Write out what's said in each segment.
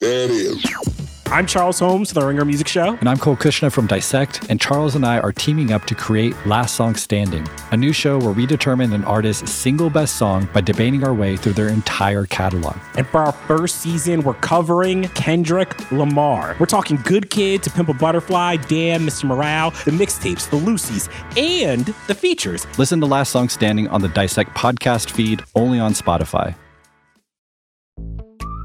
There it is. I'm Charles Holmes, the Ringer Music Show. And I'm Cole Cuchna from Dissect, and Charles and I are teaming up to create Last Song Standing, a new show where we determine an artist's single best song by debating our way through their entire catalog. And for our first season, we're covering Kendrick Lamar. We're talking Good Kid to Pimp a Butterfly, Damn, Mr. Morale, the mixtapes, the loosies, and the features. Listen to Last Song Standing on the Dissect podcast feed, only on Spotify.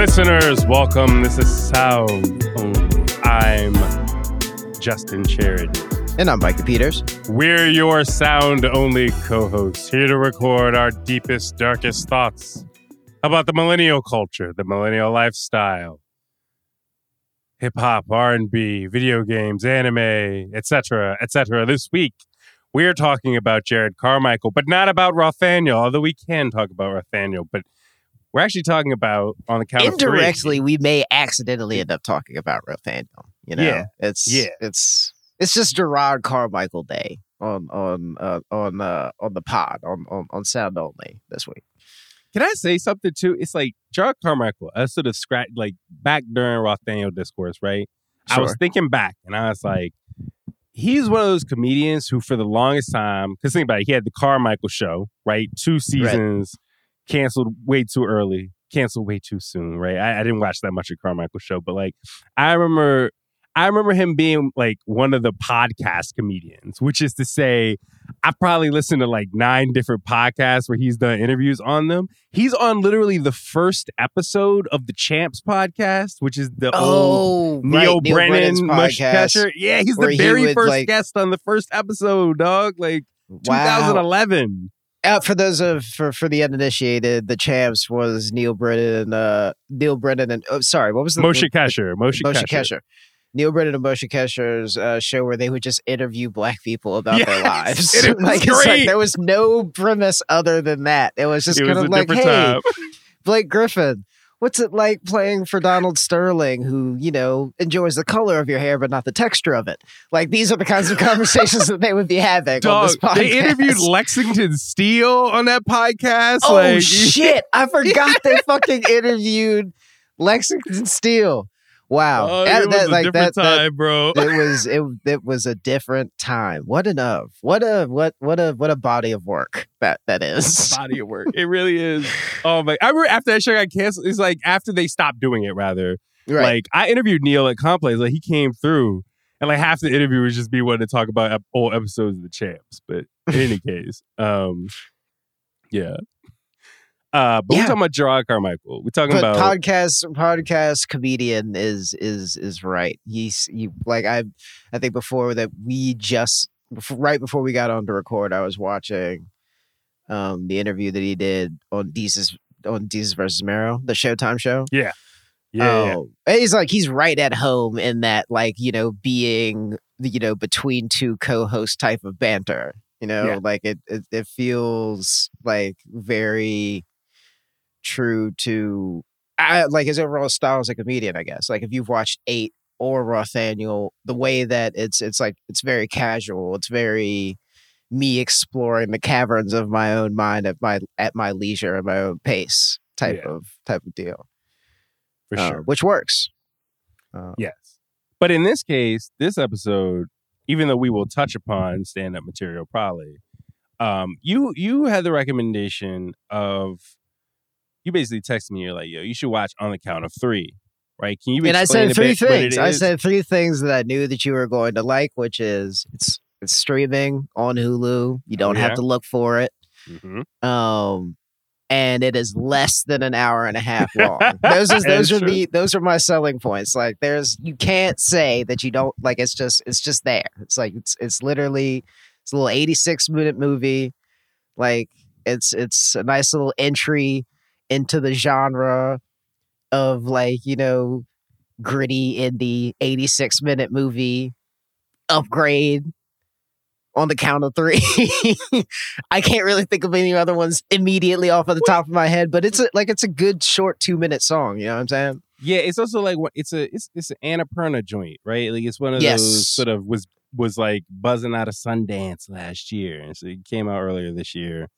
Listeners, welcome. This is Sound Only. I'm Justin Charity. And I'm Micah Peters. We're your sound only co hosts here to record our deepest, darkest thoughts about the millennial culture, the millennial lifestyle, hip hop, R&B, video games, anime, etc., etc. This week, we're talking about Jerrod Carmichael, but not about Rothaniel, although we can talk about Rothaniel, but we're actually talking about on the count indirectly we may accidentally end up talking about Rothaniel. You know, Yeah. it's Yeah. it's it's just Jerrod Carmichael Day on on uh, on uh, on the pod on, on on sound only this week. Can I say something too? It's like Jerrod Carmichael. I sort of scratched like back during Rothaniel discourse, right? Sure. I was thinking back, and I was like, he's one of those comedians who, for the longest time, because think about it, he had the Carmichael show, right? Two seasons, canceled way too early, canceled way too soon, right? I, I didn't watch that much of Carmichael's show, but like, I remember. I remember him being like one of the podcast comedians, which is to say, I probably listened to like nine different podcasts where he's done interviews on them. He's on literally the first episode of the Champs podcast, which is the oh, old Oh, Neal right, Neal Brennan, Brennan's Mush podcast. Yeah, he's the he very would, first like- guest on the first episode, dog. Like Wow. 2011. Uh, for those of for for the uninitiated, the champs was Neal Brennan, uh, Neal Brennan, and oh, sorry, what was the Moshe Kasher. Moshe, Moshe Kasher. Kasher. Neal Brennan and Moshe Kasher's uh, show where they would just interview black people about their lives. it was like, it's great. like there was no premise other than that. It was just It kind was of like, hey. Blake Griffin, what's it like playing for Donald Sterling, who you know enjoys the color of your hair but not the texture of it? Like these are the kinds of conversations that they would be having on this podcast. they interviewed Lexington Steele on that podcast. Oh like, shit! I forgot they fucking interviewed Lexington Steele. Wow, Oh, That- it was that- a like different that, that- time, bro. it was it it was a different time. What an of what a what what a what a body of work that that is. body of work. It really is. Oh my! I remember after that show got canceled. It's like after they stopped doing it. Rather, Right. like I interviewed Neal at Complex. Like he came through, and like half the interview was just me wanting to talk about old episodes of the Champs. But in any case, um, yeah. Uh, but Yeah. we're talking about Jerrod Carmichael. We're talking but about podcast podcast comedian is is is right. He's you like I I think before that we just before, right before we got on to record, I was watching um the interview that he did on Desus on Desus versus Mero, the Showtime show. yeah, yeah. Oh, and he's like he's right at home in that like you know being you know between two co-host type of banter. You know, Yeah. like it, it it feels like very true to I, like his overall style as a comedian. I guess like if you've watched Eight or Rothaniel, the way that it's it's like it's very casual. It's very me exploring the caverns of my own mind at my at my leisure at my own pace type Yeah. of type of deal for uh, sure. which works. Uh, Yes. But in this case, this episode, even though we will touch upon stand up material probably, um, you you had the recommendation of you basically texted me, you're like, yo, you should watch on the count of three. Right? Can you and I said three bit what it things. I said three things that I knew that you were going to like, which is it's it's streaming on Hulu. You don't Oh, yeah? have to look for it. Mhm. Um, and it is less than an hour and a half long. those is those are true. the those are my selling points. Like there's you can't say that you don't like it's just it's just there. It's like it's it's literally It's a little 86 minute movie. Like it's it's a nice little entry into the genre of like, you know, gritty indie 86 minute movie upgrade on the count of three. I can't really think of any other ones immediately off of the top of my head, but it's a, like it's a good short two minute song. You know what I'm saying? Yeah, it's also like it's a it's it's an Annapurna joint, right? Like it's one of Yes. those sort of was was like buzzing out of Sundance last year, and so it came out earlier this year.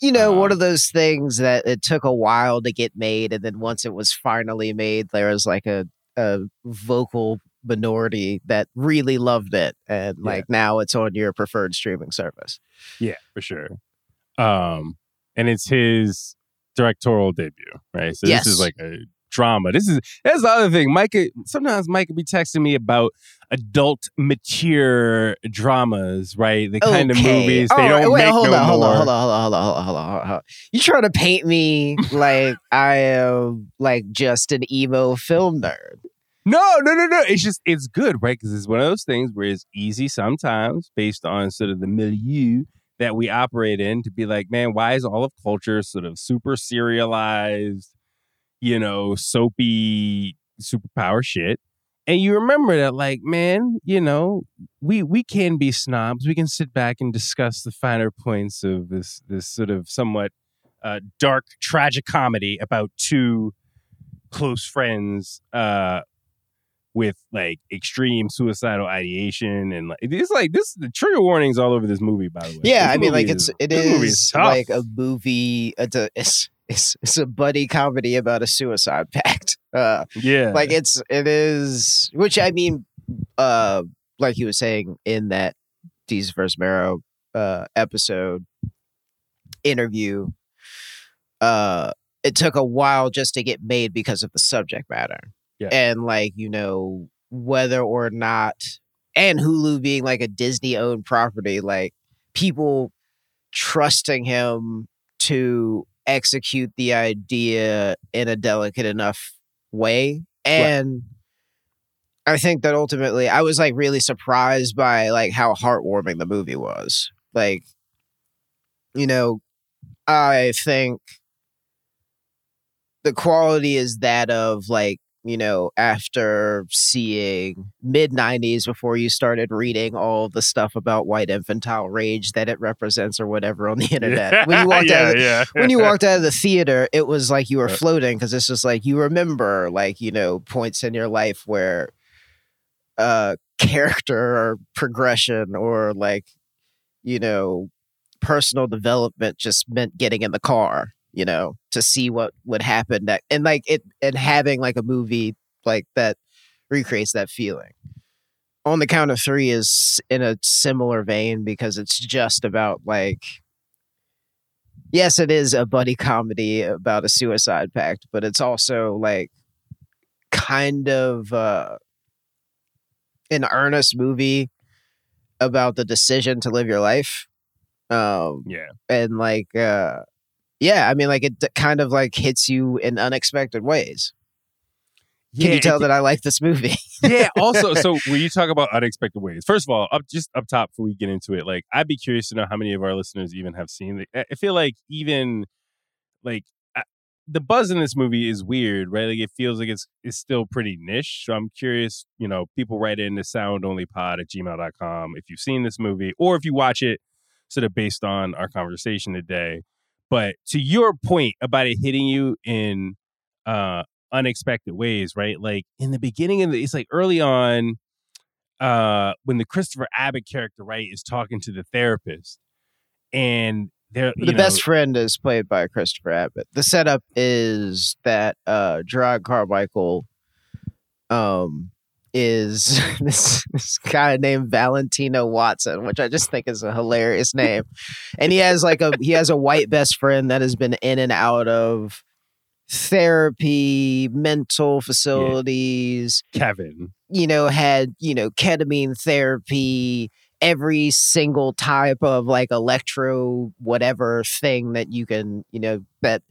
You know, one Um, of those things that it took a while to get made, and then once it was finally made, there was like a a vocal minority that really loved it, and Yeah. like now it's on your preferred streaming service. Yeah, for sure. Um, and it's his directorial debut, right? So Yes. this is like a drama. This is that's the other thing. Mike, sometimes Mike could be texting me about adult, mature dramas, right? The kind of movies they right, don't wait, make hold no on, hold more. on, hold on, hold on, hold on, hold on, hold on, hold on. You trying to paint me like I am like just an emo film nerd? No, no, no, no. It's just it's good, right? Because it's one of those things where it's easy sometimes, based on sort of the milieu that we operate in, to be like, man, why is all of culture sort of super serialized, you know, soapy superpower shit? And you remember that, like, man, you know, we we can be snobs. We can sit back and discuss the finer points of this this sort of somewhat uh, dark tragic comedy about two close friends uh with like extreme suicidal ideation and like it's like this the trigger warnings all over this movie by the way Yeah, This I mean, like it's is- it is like a movie. It's a it's, it's it's a buddy comedy about a suicide pact. Uh, yeah like it's it is, which I mean, uh, like he was saying in that Deez vs. Mero uh episode interview, uh, it took a while just to get made because of the subject matter, Yeah. and like you know whether or not, and Hulu being like a Disney owned property, like people trusting him to execute the idea in a delicate enough way. And i think that ultimately i was like really surprised by like how heartwarming the movie was. Like you know i think the quality is that of like you know after seeing mid 90s before you started reading all the stuff about white infantile rage that it represents or whatever on the internet. When you walked yeah, out of the, yeah. when you walked out of the theater, it was like you were floating because it's just like you remember, like you know, points in your life where uh character or progression or like you know personal development just meant getting in the car you know to see what would happen next and like it and having like a movie like that recreates that feeling. On the count of three is in a similar vein because it's just about like yes it is a buddy comedy about a suicide pact but it's also like kind of uh an earnest movie about the decision to live your life um yeah. and like uh yeah i mean like it d- kind of like hits you in unexpected ways can Yeah, you tell it- that i like this movie yeah. Also, so when you talk about unexpected ways, first of all, up just up top before we get into it, like I'd be curious to know how many of our listeners even have seen. The, I- I feel like even like I, the buzz in this movie is weird, right? Like it feels like it's it's still pretty niche. So I'm curious, you know, people write in to soundonlypod at gmail.com if you've seen this movie or if you watch it sort of based on our conversation today. But to your point about it hitting you in uh unexpected ways, right? Like in the beginning of the, it's like early on, uh, when the Christopher Abbott character, right, is talking to the therapist, and they're the you best friend is played by christopher abbott the setup is that uh jerrod carmichael um is this, this guy named valentino watson which i just think is a hilarious name and he has like a he has a white best friend that has been in and out of therapy mental facilities Kevin. you know, had, you know, ketamine therapy, every single type of like electro whatever thing that you can, you know, that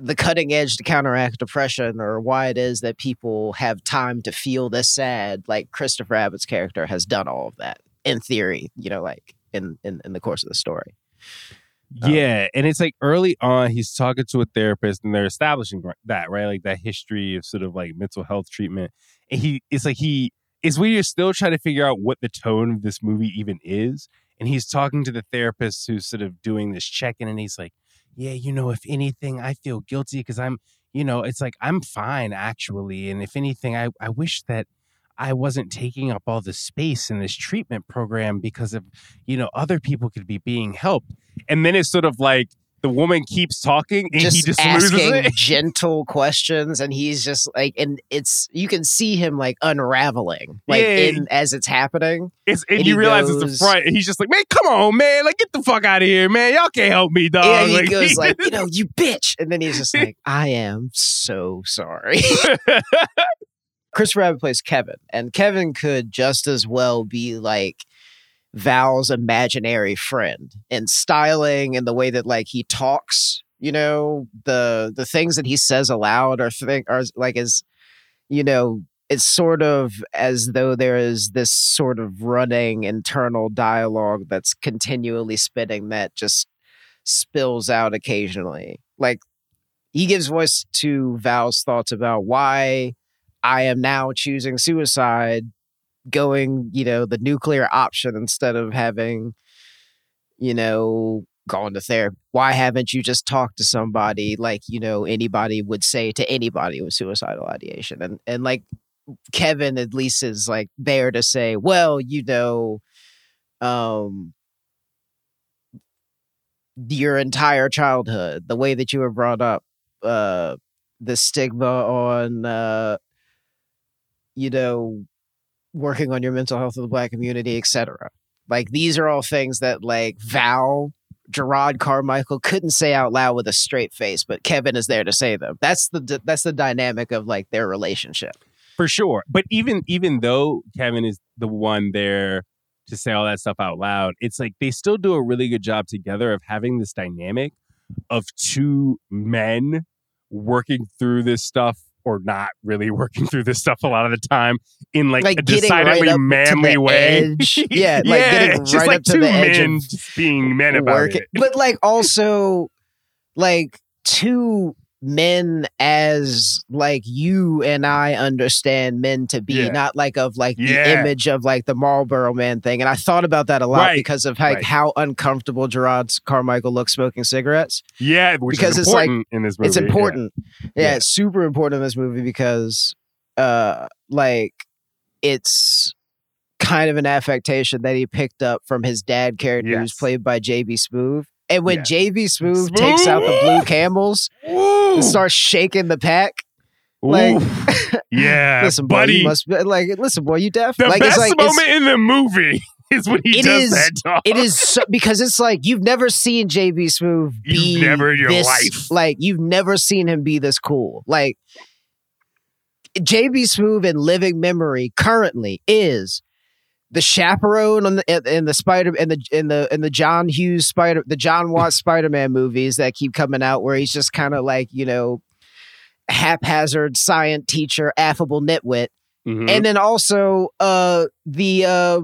the cutting edge to counteract depression or why it is that people have time to feel this sad. Like Christopher Abbott's character has done all of that in theory, you know, like in in, in the course of the story. Um, Yeah, and it's like early on, he's talking to a therapist, and they're establishing that right, like that history of sort of like mental health treatment. And he, it's like he, it's when you're still trying to figure out what the tone of this movie even is. And he's talking to the therapist who's sort of doing this check-in, and he's like, "Yeah, you know, if anything, I feel guilty because I'm, you know, it's like I'm fine actually, and if anything, I, I wish that." I wasn't taking up all the space in this treatment program because of, you know, other people could be being helped. And then it's sort of like the woman keeps talking and just he just asking it. gentle questions, and he's just like, and it's you can see him like unraveling, like Yeah. in as it's happening. It's, and and you he realize it's goes- the front. And he's just like, man, come on, man. Like, get the fuck out of here, man. Y'all can't help me, dog. yeah, he Like, goes like, you know, you bitch, and then he's just like, I am so sorry. Chris Abbott plays Kevin, and Kevin could just as well be like Val's imaginary friend in styling and the way that like he talks. You know, the the things that he says aloud are think are like as you know. It's sort of as though there is this sort of running internal dialogue that's continually spitting that just spills out occasionally. Like he gives voice to Val's thoughts about why I am now choosing suicide, going, you know, the nuclear option instead of having, you know, gone to therapy. Why haven't you just talked to somebody like, you know, anybody would say to anybody with suicidal ideation? And and like Kevin at least is like there to say, well, you know, um your entire childhood, the way that you were brought up, uh the stigma on uh you know working on your mental health of the black community etc like these are all things that like val jerrod carmichael couldn't say out loud with a straight face but kevin is there to say them. That's the that's the dynamic of like their relationship. For sure. But even even though Kevin is the one there to say all that stuff out loud, it's like they still do a really good job together of having this dynamic of two men working through this stuff or not really working through this stuff a lot of the time in like, Like a getting right decidedly manly way. Yeah, like getting it's just right like up to the edge being men about working it. but like also like two men as like you and I understand men to be, Yeah. not like of like the image of like the Marlboro man thing. And I thought about that a lot Right, because of like right. how uncomfortable Jerrod Carmichael looks smoking cigarettes. Yeah, which Because is it's like- important in this movie. It's important. Yeah. Yeah. it's super important in this movie because uh like it's kind of an affectation that he picked up from his dad character who's played by JB Smoove. And when Yeah. JB Smoove takes out the blue camels Ooh. and starts shaking the pack, like- yeah, listen, boy, buddy. you must be like, listen, boy, you deaf. the like, best it's like moment in the movie is when he It does is- that. Dog. it is so, because it's like you've never seen JB Smoove be You've never in your this, life. like you've never seen him be this cool. Like JB Smoove in living memory currently is the chaperone on the in, the Spider in the in the in the John Hughes Spider the Jon Watts Spider Man movies that keep coming out where he's just kind of like you know haphazard science teacher affable nitwit Mhm. and then also uh the uh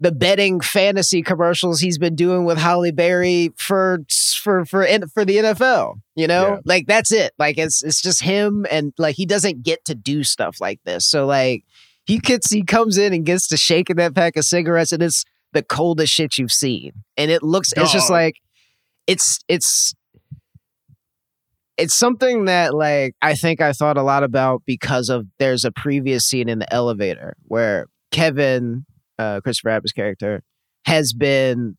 the betting fantasy commercials he's been doing with Halle Berry for for for for the NFL, you know? Yeah. Like that's it. Like it's it's just him and like he doesn't get to do stuff like this. So like he gets he comes in and gets to shaking that pack of cigarettes and it's the coldest shit you've seen. And it looks it's just like it's it's it's something that like I think I thought a lot about because of there's a previous scene in the elevator where Kevin, uh, Christopher Abbott's character, has been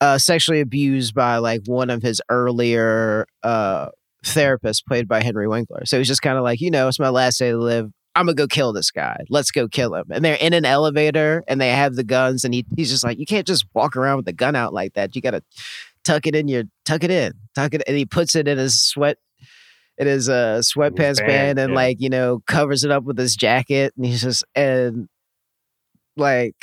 uh, sexually abused by like one of his earlier uh, therapists, played by Henry Winkler. So he's just kind of like, you know, it's my last day to live. I'm gonna go kill this guy. Let's go kill him. And they're in an elevator and they have the guns, and he, he's just like, you can't just walk around with a gun out like that. You gotta tuck it in your tuck it in, tuck it, and he puts it in his sweat, in his uh sweatpants band, band, and yeah. like you know covers it up with his jacket, and he's just and like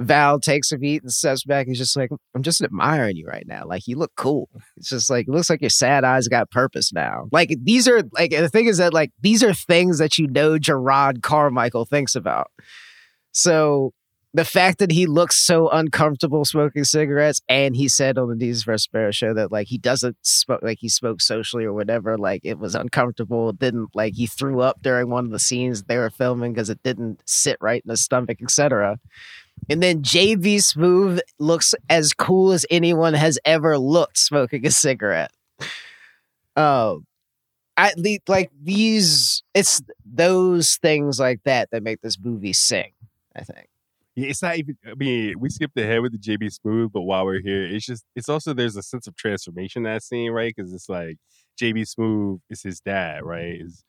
Val takes a beat and steps back. He's just like, I'm just admiring you right now. Like you look cool. It's just like it looks like your sad eyes got purpose now. Like these are like the thing is that like these are things that you know Jerrod Carmichael thinks about. So the fact that he looks so uncomfortable smoking cigarettes, and he said on the Deez Prospero show that like he doesn't smoke, like he smokes socially or whatever. Like it was uncomfortable. It didn't like he threw up during one of the scenes they were filming because it didn't sit right in his stomach, etc. And then JB Smoove looks as cool as anyone has ever looked smoking a cigarette. Um, I like these. It's those things like that that make this movie sing. I think. Yeah, it's not even. I mean, we skipped ahead with the JB Smoove, but while we're here, it's just. It's also there's a sense of transformation that scene, right? Because it's like JB Smoove is his dad, right? Is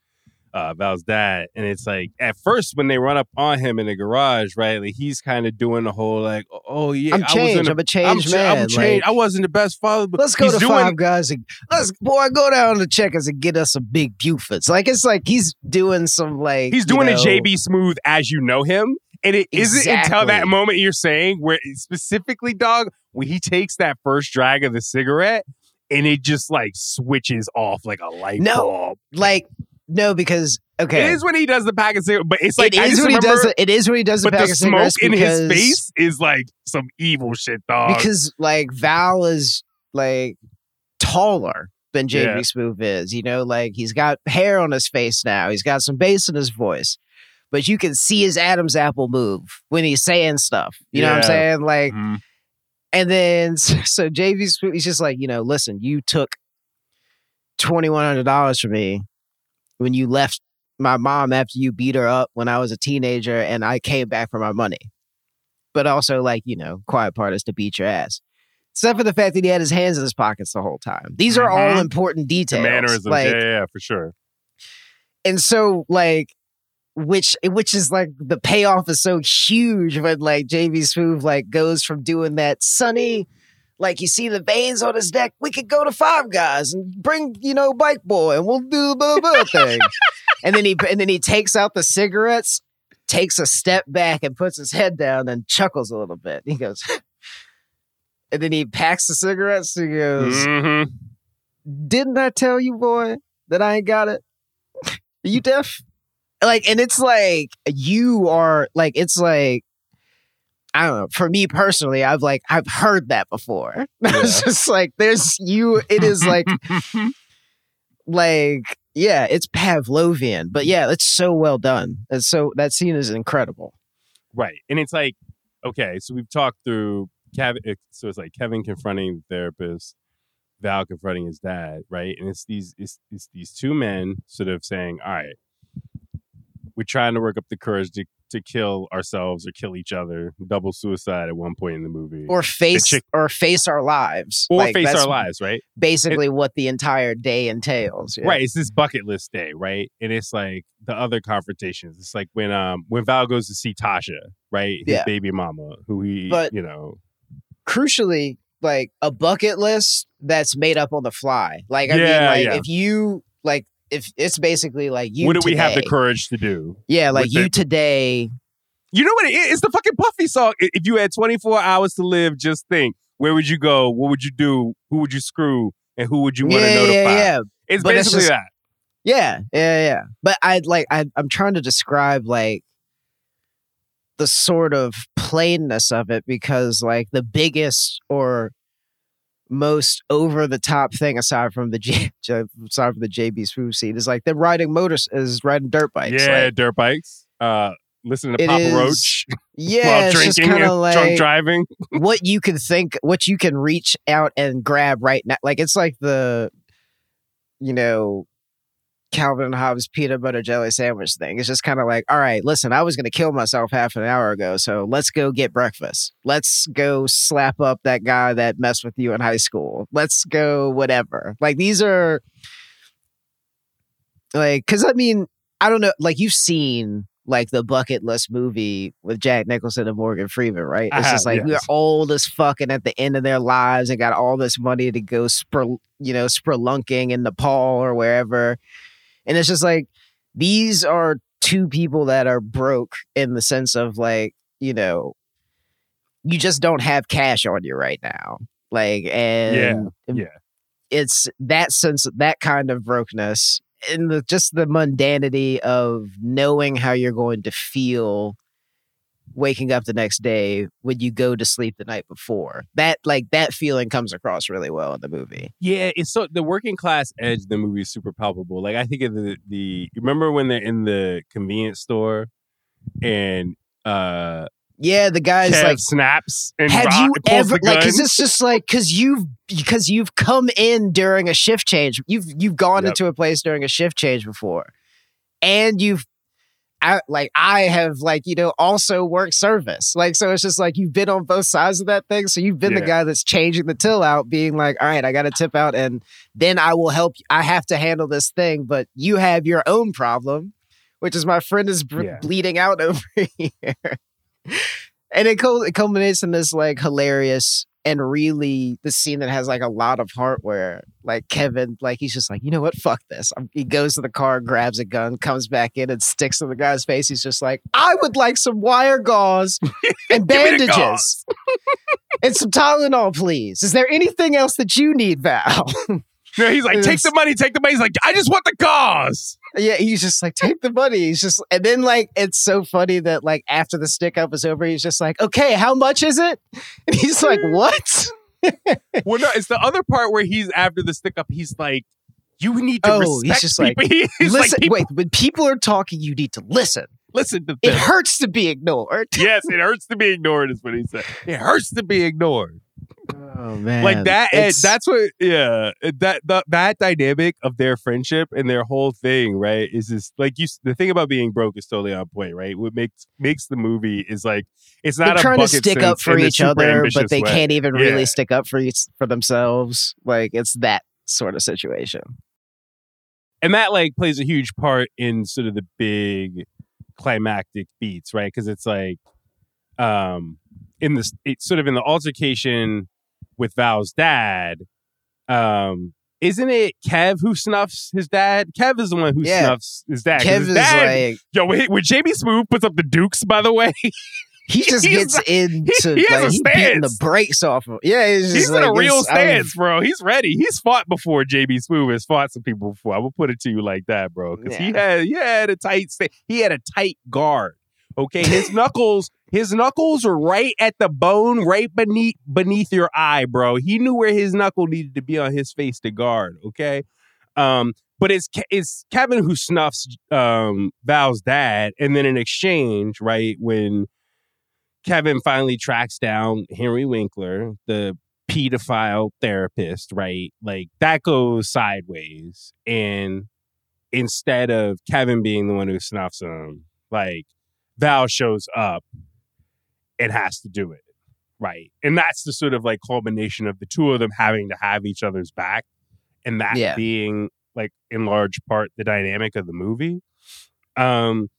uh, Val's dad, and it's like at first when they run up on him in the garage, right? Like he's kind of doing the whole like, oh yeah, I'm I was changed. in a- I'm a changed I'm, man. I'm changed. Like, I wasn't the best father, but let's go he's to doing, Five Guys and let's boy go down to Checkers and get us a big Bufords. Like it's like he's doing some like He's you doing know, a JB Smoove as you know him. And it not until that moment you're saying where specifically, dog, when he takes that first drag of the cigarette and it just like switches off like a light No. bulb. like no because okay It is when he does the pack of cigarettes, but it's like it is when he does it, it is when he does the but pack the of smoke in his face is like some evil shit, dog. because like Val is like taller than JB Yeah. Smoove is. You know, like he's got hair on his face now. He's got some bass in his voice. But you can see his Adam's apple move when he's saying stuff. You know what I'm saying? Like, Mhm. and then so JB Smoove, he's just like, you know, listen, you took twenty one hundred dollars from me when you left my mom after you beat her up when I was a teenager, and I came back for my money. But also, like you know, quiet part is to beat your ass. Except for the fact that he had his hands in his pockets the whole time. These are all Mhm. important the details. mannerisms, Like, yeah, yeah, for sure. and so like which which is like the payoff is so huge when like JB Smoove like goes from doing that sunny like you see the veins on his neck we could go to five guys and bring you know bike boy and we'll do the blah, blah, blah thing and then he and then he takes out the cigarettes takes a step back and puts his head down and chuckles a little bit he goes and then he packs the cigarettes he goes Mhm. didn't I tell you, boy, that I ain't got it? Are you deaf? Like, and it's like you are like it's like I don't know. For me personally, I've like I've heard that before. it's just like there's you. It is like like yeah, it's Pavlovian, but yeah, it's so well done. It's so that scene is incredible. Right. And it's like, okay, so we've talked through Kevin. So it's like Kevin confronting the therapist, Val confronting his dad, right? And it's these it's, it's these two men sort of saying, all right, we're trying to work up the courage to, to kill ourselves or kill each other, double suicide at one point in the movie. Or face chick- or face our lives. Or Like, face our lives, right? Basically, what the entire day entails. yeah. Right. It's this bucket list day, right? And it's like the other confrontations. It's like when um when Val goes to see Tasha, right? His Yeah. baby mama, who he But- you know crucially like a bucket list that's made up on the fly. Like I mean, like yeah. if you like if it's basically like you what do we have the courage to do? Yeah, like you the- today. You know what it is? It's the fucking Buffy song. If you had 24 hours to live, just think, where would you go? What would you do? Who would you screw? And who would you want to yeah, notify? yeah, yeah, It's But it's basically just- that. yeah, yeah, yeah. But I'd like I I'm trying to describe like the sort of plainness of it because like the biggest or most over the top thing aside from the J, aside from the JB Smoove scene is like them riding motors is riding dirt bikes. yeah, like, dirt bikes. Uh, listening to Papa is- Roach yeah, while drinking kind and of like drunk driving. what you can think, what you can reach out and grab right now. Like it's like the, you know, Calvin and Hobbes peanut butter jelly sandwich thing. It's just kind of like, all right, listen, I was going to kill myself half an hour ago, so let's go get breakfast. Let's go slap up that guy that messed with you in high school. Let's go whatever. Like these are, like, because I mean, I don't know, like you've seen. Like the bucket list movie with Jack Nicholson and Morgan Freeman, right? It's just have, like we're yes. old as fucking at the end of their lives and got all this money to go spur, you know, spelunking in Nepal or wherever. And it's just like these are two people that are broke in the sense of like, you know, you just don't have cash on you right now. Like, and yeah. yeah. it's that sense, that kind of brokenness and the, just the mundanity of knowing how you're going to feel waking up the next day when you go to sleep the night before. That like that feeling comes across really well in the movie. Yeah, it's so the working class edge of the movie is super palpable. Like I think of the the remember when they're in the convenience store and uh Yeah, the guy's Kev like snaps and have Rock you ever like because it's just like because you've because you've come in during a shift change you've you've gone Yep. into a place during a shift change before and you've I, like I have like you know also worked service like so it's just like you've been on both sides of that thing so you've been the guy that's changing the till out being like all right I got to tip out and then I will help you. I have to handle this thing but you have your own problem which is my friend is Yeah. bleeding out over here and it, cul- it culminates in this like hilarious and really the scene that has like a lot of heart where like Kevin like he's just like you know what fuck this he goes to the car grabs a gun comes back in and sticks in the guy's face he's just like I would like some wire gauze and Give me the bandages gauze. and some Tylenol please is there anything else that you need Val No, he's like, take the money, take the money. He's like, I just want the cause. Yeah, he's just like, take the money. He's just, and then like, it's so funny that like after the stick up is over, he's just like, okay, how much is it? And he's like, what? Well, no, it's the other part where he's after the stick up. He's like, you need to Oh, he's respect just like, people. he's listen, like, wait, when people are talking, you need to listen. listen to It hurts to be ignored. yes, it hurts to be ignored. Is what he said. It hurts to be ignored. Oh man, like that. And It's- that's what. Yeah, that that that dynamic of their friendship and their whole thing, right? Is this like you? The thing about being broke is totally on point, right? What makes makes the movie is like it's not trying to stick up for each other, but they way. can't even Yeah. really stick up for each, for themselves. Like it's that sort of situation. and that like plays a huge part in sort of the big climactic beats right because it's like um in this it's sort of in the altercation with val's dad um isn't it kev who snuffs his dad kev is the one who Yeah. snuffs his dad Kev his is dad, like yo when, when jamie smooth puts up the dukes by the way he just gets like- into he has like a he beating the stance. brakes off of. Yeah, he's, just he's like, in a real I'm- stance bro he's ready he's fought before jb smoove has fought some people before i will put it to you like that bro because he Yeah. had he had a tight sta- he had a tight guard okay his knuckles his knuckles were right at the bone right beneath beneath your eye bro he knew where his knuckle needed to be on his face to guard okay um but it's it's Kevin who snuffs um Val's dad and then in exchange right when Kevin finally tracks down Henry Winkler, the pedophile therapist, right? Like that goes sideways. And instead of Kevin being the one who snuffs him, like Val shows up and has to do it. Right. And that's the sort of like culmination of the two of them having to have each other's back and that Yeah. being like in large part the dynamic of the movie. Um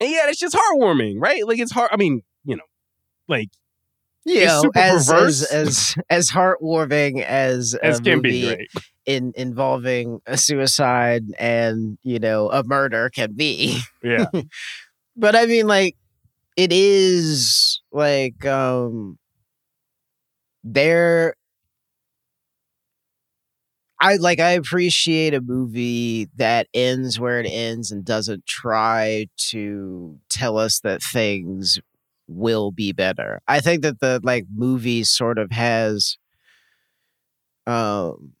and yeah, it's just heartwarming, right? Like it's hard. I mean, you know, like you know, as, as as as heartwarming as as a can movie be, right? in involving a suicide and you know a murder can be. Yeah, but I mean, like, it is like um, there. I like. I appreciate a movie that ends where it ends and doesn't try to tell us that things will be better. I think that the like movie sort of has, um,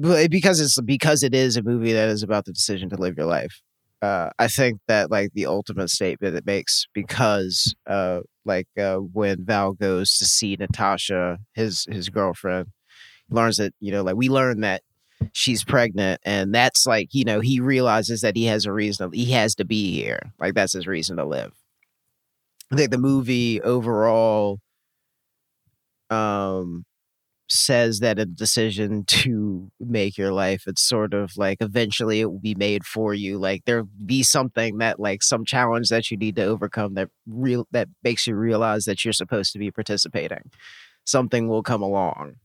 because it's because it is a movie that is about the decision to live your life uh, I think that like the ultimate statement it makes because uh, like uh, when Val goes to see Natasha, his his girlfriend, learns that you know like we learn that she's pregnant, and that's like you know he realizes that he has a reason to, he has to be here, like that's his reason to live. I think the movie overall um says that a decision to make your life it's sort of like eventually it will be made for you like there'll be something that like some challenge that you need to overcome that real that makes you realize that you're supposed to be participating. Something will come along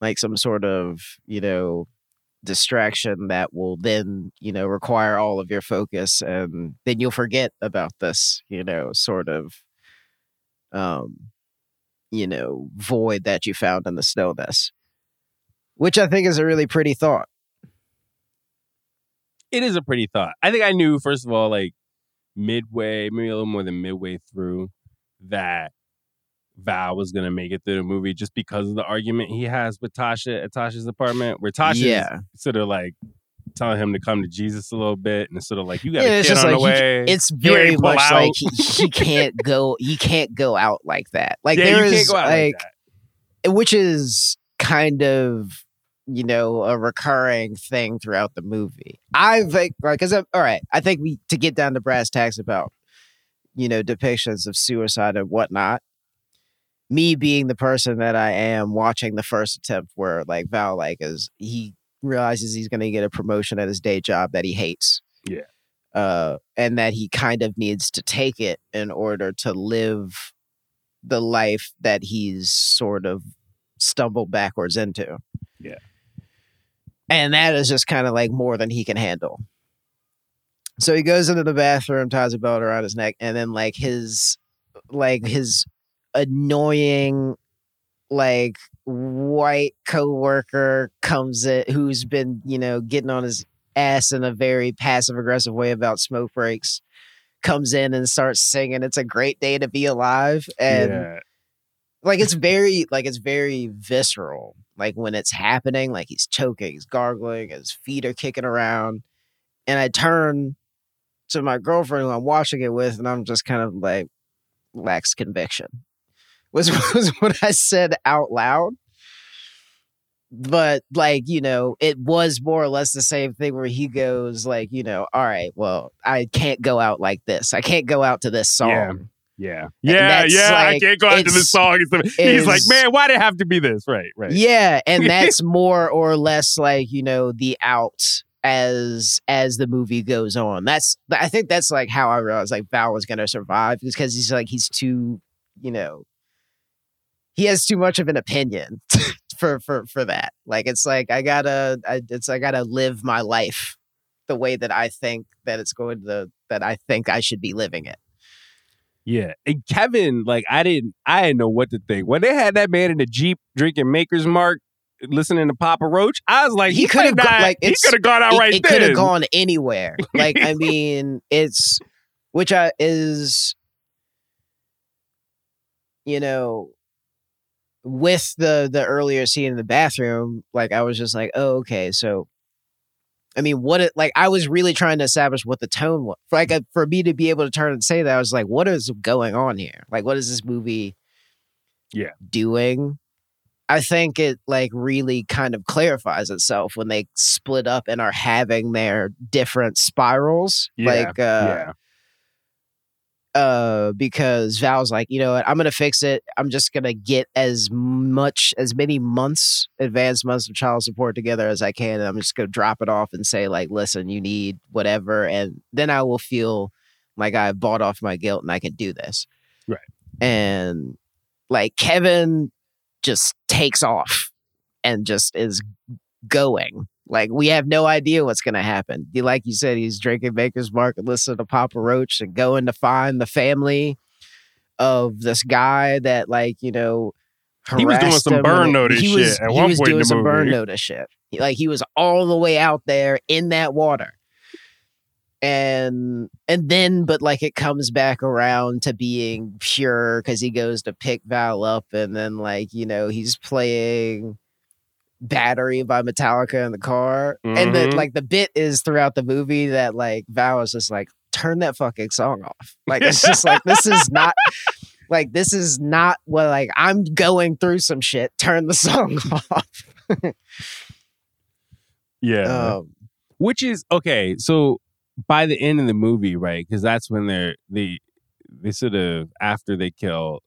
like some sort of you know distraction that will then you know require all of your focus and then you'll forget about this you know sort of um you know void that you found in the stillness which i think is a really pretty thought it is a pretty thought. I think I knew first of all, like midway, maybe a little more than midway through, that Val was gonna make it through the movie just because of the argument he has with Tasha at Tasha's apartment, where Tasha Yeah. sort of like telling him to come to Jesus a little bit, and sort of like you got Yeah, a it's kid on like the way. you, it's very much out. like he, he can't go he can't go out like that. Like yeah, there you is can't go out like, like which is kind of you know a recurring thing throughout the movie. I think like because all right, I think we to get down to brass tacks about you know depictions of suicide and whatnot. Me being the person that I am, watching the first attempt where like Val like is he realizes he's going to get a promotion at his day job that he hates. Yeah. Uh, and that he kind of needs to take it in order to live the life that he's sort of stumbled backwards into. Yeah. And that is just kind of like more than he can handle. So he goes into the bathroom, ties a belt around his neck, and then like his like his annoying like white coworker comes in who's been, you know, getting on his ass in a very passive aggressive way about smoke breaks comes in and starts singing it's a great day to be alive and yeah. like it's very like it's very visceral like when it's happening like he's choking he's gargling his feet are kicking around and i turn to my girlfriend who i'm watching it with and i'm just kind of like lacks conviction was was what i said out loud but like you know it was more or less the same thing where he goes like you know all right well i can't go out like this i can't go out to this song Yeah. Yeah. Yeah. Yeah. I can't go into the it's- song. He's like, man, why did it have to be this? Right. Right. Yeah, and that's more or less like you know the out as as the movie goes on. That's I think that's like how I realized like Val was gonna survive because he's like he's too you know he has too much of an opinion for for for that. Like it's like I gotta I, it's I gotta live my life the way that I think that it's going to that I think I should be living it. Yeah. And Kevin, like, I didn't, I didn't know what to think. When they had that man in the Jeep drinking Maker's Mark, listening to Papa Roach, I was like, He he, could have like, He could have gone out it, right it could have gone anywhere. Like I mean, it's which I is you know with the the earlier scene in the bathroom, like I was just like, oh okay, so I mean, what it like? I was really trying to establish what the tone was. Like, uh, for me to be able to turn and say that, I was like, "What is going on here? Like, what is this movie? Yeah. doing?" I think it like really kind of clarifies itself when they split up and are having their different spirals. Yeah, Like, uh, yeah. Uh because Val's like, you know what, I'm gonna fix it. I'm just gonna get as much as many months, advanced months of child support together as I can, and I'm just gonna drop it off and say, like, listen, you need whatever, and then I will feel like I bought off my guilt and I can do this. Right. And like Kevin just takes off and just is going. Like we have no idea what's going to happen. Like you said, he's drinking Maker's Mark and listening to Papa Roach and going to find the family of this guy that, like you know, He was doing some burn notice he was, shit at he one was doing some burn notice shit. Like he was all the way out there in that water and and then but like it comes back around to being pure because he goes to pick val up and then like you know he's playing battery by metallica in the car and the Mhm. like the bit is throughout the movie that like val is just like turn that fucking song off like it's just like this is not like this is not what like i'm going through some shit turn the song off Yeah. um Which is okay. So by the end of the movie, right? Because that's when they're they they sort of after they kill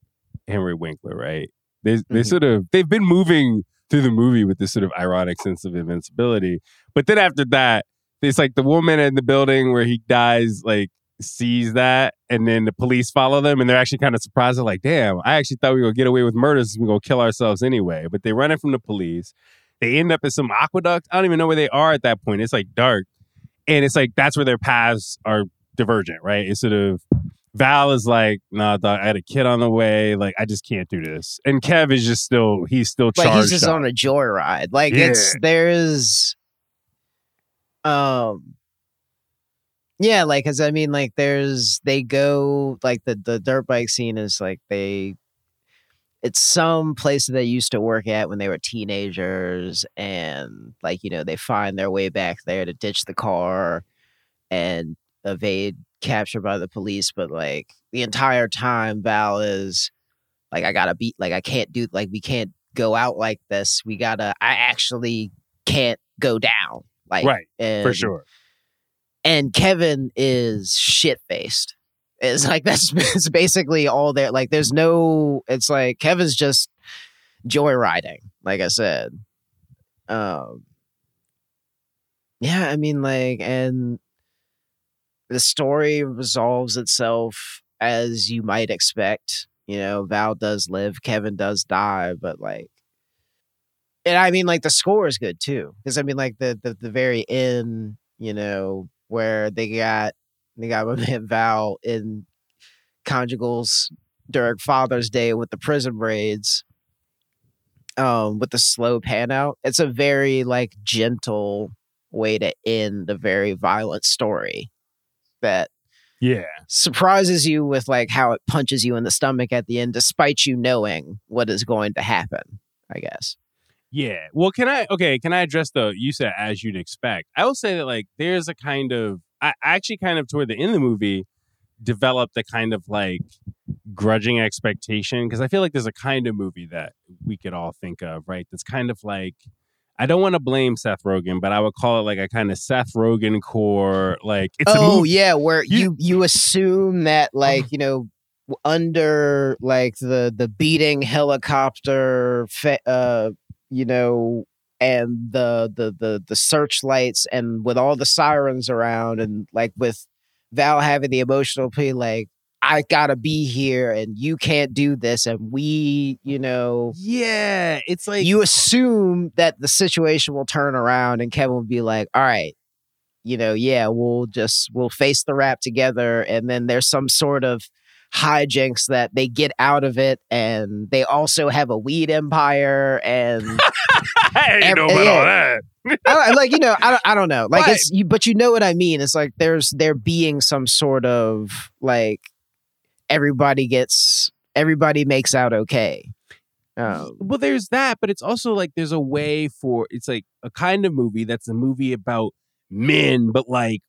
Henry Winkler, right? They they Mhm. sort of they've been moving through the movie with this sort of ironic sense of invincibility, but then after that, it's like the woman in the building where he dies, like sees that, and then the police follow them, and they're actually kind of surprised. They're like, "Damn, I actually thought we were gonna get away with murders. We're gonna kill ourselves anyway." But they run it from the police. They end up at some aqueduct. I don't even know where they are at that point. It's like dark. And it's like that's where their paths are divergent, right? It's sort of Val is like, nah, dog, I had a kid on the way. Like, I just can't do this. And Kev is just still, he's still charged. like he's just up. on a joyride. Like it's there's um Yeah, like because I mean, like there's they go like the the dirt bike scene is like they. It's some place that they used to work at when they were teenagers, and like you know they find their way back there to ditch the car, and evade capture by the police. But like the entire time, Val is like, I gotta beat, like I can't do, like we can't go out like this. We gotta, I actually can't go down, like right, and, for sure. and Kevin is shit faced. It's like that's it's basically all there. Like there's no. It's like Kevin's just joyriding. Like I said. Um. Yeah, I mean, like, and the story resolves itself as you might expect. You know, Val does live, Kevin does die, but like, and I mean, like the score is good too, because I mean, like the the the very end, you know, where they got they got man Val in conjugals during Father's Day with the prison braids, um, with the slow pan out. It's a very like gentle way to end a very violent story that Yeah, surprises you with like how it punches you in the stomach at the end, despite you knowing what is going to happen. I guess. yeah. Well, can I? Okay, can I address the? You said as you'd expect. I will say that like there's a kind of. I I actually kind of toward the end of the movie developed a kind of like grudging expectation because I feel like there's a kind of movie that we could all think of, right? That's kind of like I don't want to blame Seth Rogen, but I would call it like a kind of Seth Rogen core. Like it's oh yeah, where You- you you assume that like you know under like the the beating helicopter, uh, you know, and the the the the searchlights, and with all the sirens around, and like with Val having the emotional plea, like I gotta be here, and you can't do this, and we, you know, Yeah, it's like you assume that the situation will turn around and Kevin will be like, all right, you know, yeah, we'll just we'll face the rap together and then there's some sort of hijinks that they get out of it and they also have a weed empire and I ain't know about yeah. all that. I like you know I don't, I don't know like it's you, but you know what I mean it's like there's there being some sort of like everybody gets everybody makes out okay. Um, well there's that but it's also like there's a way for it's like a kind of movie that's a movie about men but like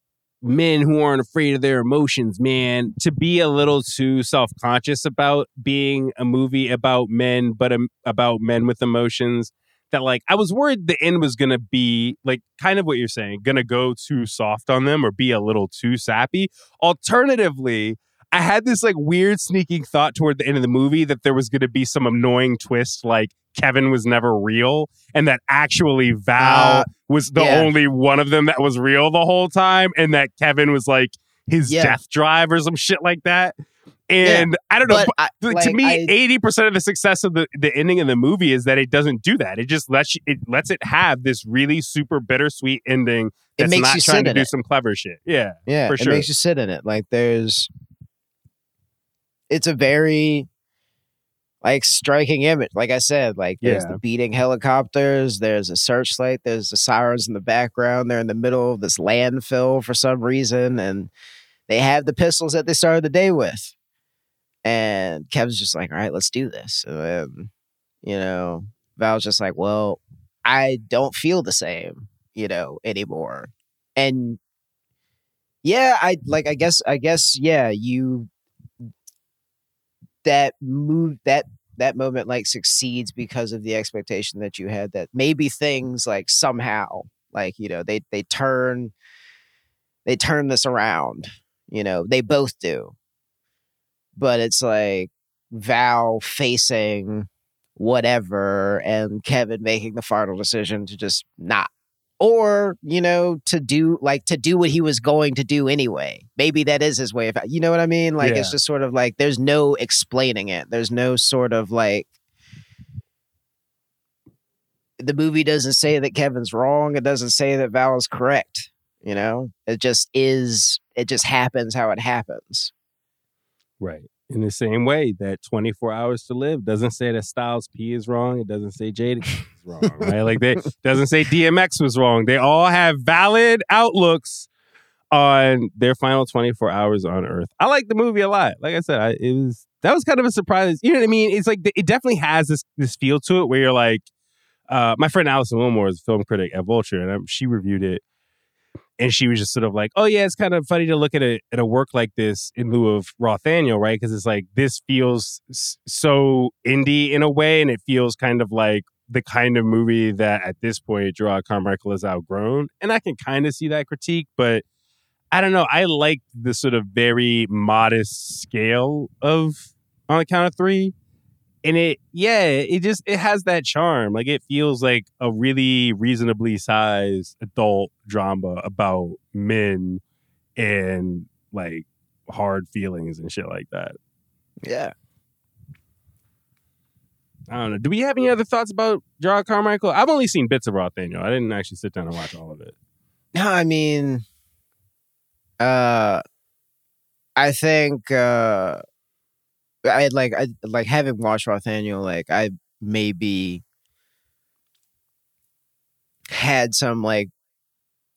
men who aren't afraid of their emotions man. To be a little too self-conscious about being a movie about men but um, about men with emotions that like i was worried the end was gonna be like kind of what you're saying gonna go too soft on them or be a little too sappy. Alternatively I had this like weird sneaking thought toward the end of the movie that there was going to be some annoying twist, like Kevin was never real, and that actually Val Uh, was the yeah. only one of them that was real the whole time, and that Kevin was like his Yeah. death drive or some shit like that. And I don't know. I, but to me, eighty percent of the success of the, the ending of the movie is that it doesn't do that. It just lets you, it lets it have this really super bittersweet ending It that's makes not you trying sit to do it. some clever shit. Yeah, Yeah, for sure. it makes you sit in it. Like there's it's a very like striking image. Like I said, like there's Yeah. the beating helicopters, there's a searchlight, there's the sirens in the background. They're in the middle of this landfill for some reason, and they have the pistols that they started the day with. And Kevin's just like, all right, let's do this. And then, you know, Val's just like, well, I don't feel the same, you know, anymore. And yeah, I like I guess I guess yeah, you that move that that moment like succeeds because of the expectation that you had that maybe things like somehow like you know they they turn they turn this around you know they both do. But it's like val facing whatever and kevin making the final decision to just not or you know to do like to do what he was going to do anyway. Maybe that is his way of you know what i mean? Like it's just sort of like there's no explaining it. There's no sort of like the movie doesn't say that kevin's wrong. It doesn't say that val is correct you know? It just is it just happens how it happens. Right. In the same way that 24 Hours to Live doesn't say that Styles P is wrong. It doesn't say Jada is wrong, right? Like they doesn't say DMX was wrong. They all have valid outlooks on their final 24 hours on Earth. I like the movie a lot. Like I said, I, it was that was kind of a surprise. You know what I mean? It's like it definitely has this this feel to it where you're like, uh, my friend Alison Willmore is a film critic at Vulture, and I'm, she reviewed it, and she was just sort of like, "Oh yeah, it's kind of funny to look at a at a work like this in lieu of Rothaniel, right? Because it's like this feels so indie in a way, and it feels kind of like the kind of movie that at this point Jerrod Carmichael has outgrown, and I can kind of see that critique, but." I don't know. I like the sort of very modest scale of on the count of three. And it, yeah, it just it has that charm. Like it feels like a really reasonably sized adult drama about men and like hard feelings and shit like that. Yeah. I don't know. Do we have any other thoughts about Jerrod Carmichael? I've only seen bits of Rothaniel. I didn't actually sit down and watch all of it. No, I mean, uh, I think uh, I like I like having watched Rothaniel. Like I maybe had some like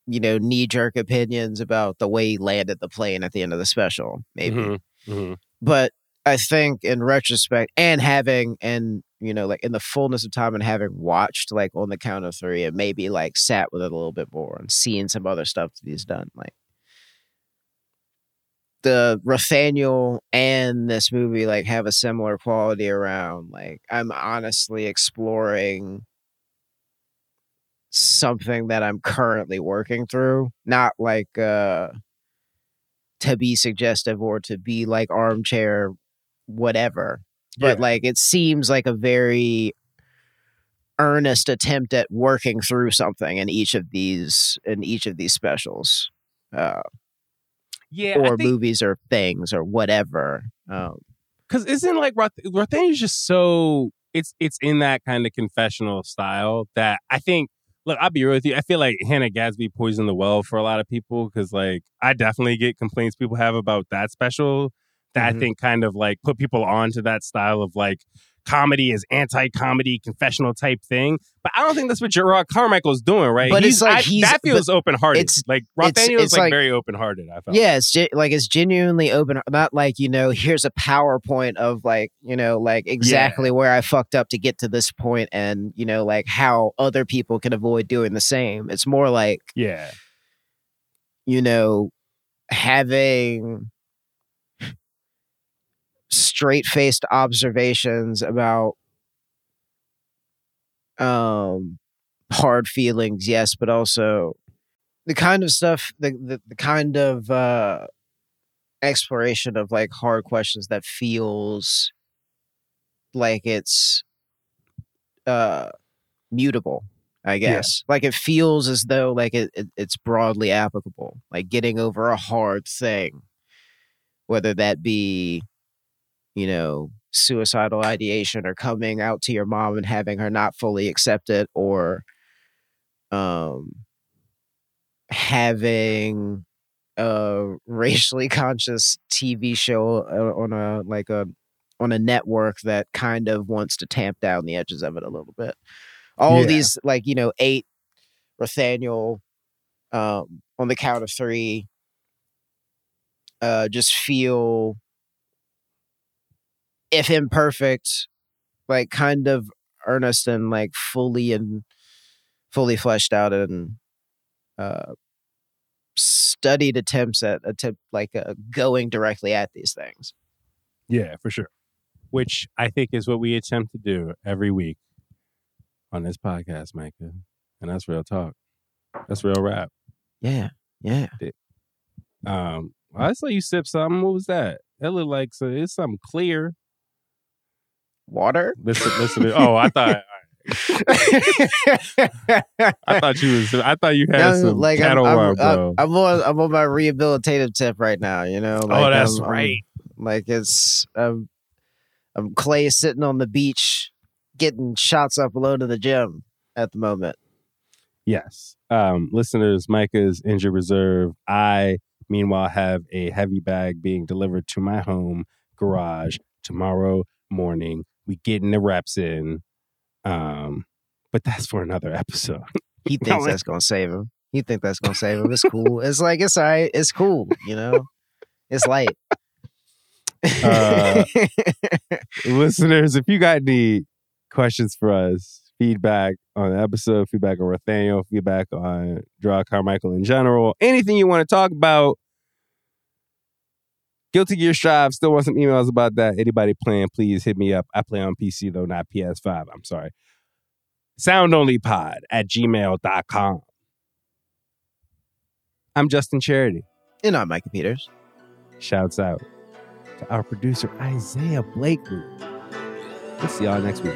you know knee jerk opinions about the way he landed the plane at the end of the special, maybe. Mm-hmm. Mm-hmm. But I think in retrospect, and having and you know like in the fullness of time and having watched like on the count of three, and maybe like sat with it a little bit more and seeing some other stuff that he's done, like the Rothaniel and this movie like have a similar quality around like I'm honestly exploring something that I'm currently working through, not like uh to be suggestive or to be like armchair whatever. But Yeah. like it seems like a very earnest attempt at working through something in each of these in each of these specials. Uh Yeah, or think- movies or things or whatever. Um, because isn't like Roth- Rothaniel's just so it's it's in that kind of confessional style that I think. Look, I'll be real with you. I feel like Hannah Gadsby poisoned the well for a lot of people because, like, I definitely get complaints people have about that special that Mhm. I think kind of like put people onto that style of like comedy is anti-comedy confessional type thing. But I don't think that's what Jerrod Carmichael's doing, right? But it's like I- he's- that feels open-hearted. it's- like Rothaniel's it's like, like- very open-hearted. I felt. yeah, it's like it's genuinely open. Not like you know, here's a PowerPoint of like you know, like exactly where I fucked up to get to this point, and you know, like how other people can avoid doing the same. It's more like yeah, you know, having straight faced observations about um hard feelings, yes, but also the kind of stuff the the, the kind of uh exploration of like hard questions that feels like it's uh mutable i guess. Like it feels as though like it, it it's broadly applicable like getting over a hard thing whether that be you know suicidal ideation or coming out to your mom and having her not fully accept it or um having a racially conscious TV show uh, on a like a on a network that kind of wants to tamp down the edges of it a little bit. All Yeah. these like you know eight Rothaniel um on the count of 3 uh just feel if imperfect like kind of earnest and like fully and fully fleshed out and uh studied attempts at attempt like uh, going directly at these things. Yeah, for sure. Which I think is what we attempt to do every week on this podcast, Micah. And that's real talk. That's real rap. Yeah, yeah. Um, I saw you sip something. What was that? That looked like so, it's something clear. Water. Listen, listen. To, oh, I thought I thought you was. I thought you had No, some like I'm, cattle I'm, bro. I'm, I'm on I'm on my rehabilitative tip right now. You know. Like, oh, that's I'm- I'm- right. like it's um, I'm Klay sitting on the beach getting shots up alone in the gym at the moment. Yes. Um, listeners, Micah's injured reserve. I, meanwhile, have a heavy bag being delivered to my home garage tomorrow morning. We getting the reps in. Um, but that's for another episode. He thinks that's gonna save him. You think that's gonna save him? It's cool. It's like it's all right. It's cool. You know, it's light. Uh, Listeners, if you got any questions for us, feedback on the episode, feedback on Nathaniel, feedback on Jerrod Carmichael in general, anything you want to talk about, Guilty Gear Strive, still want some emails about that. Anybody playing, please hit me up. I play on PC though, not PS5. I'm sorry. Soundonlypod at gmail.com. I'm Justin Charity. and I'm Micah Peters. Shouts out to our producer, Isaiah Blakely. We'll see y'all next week.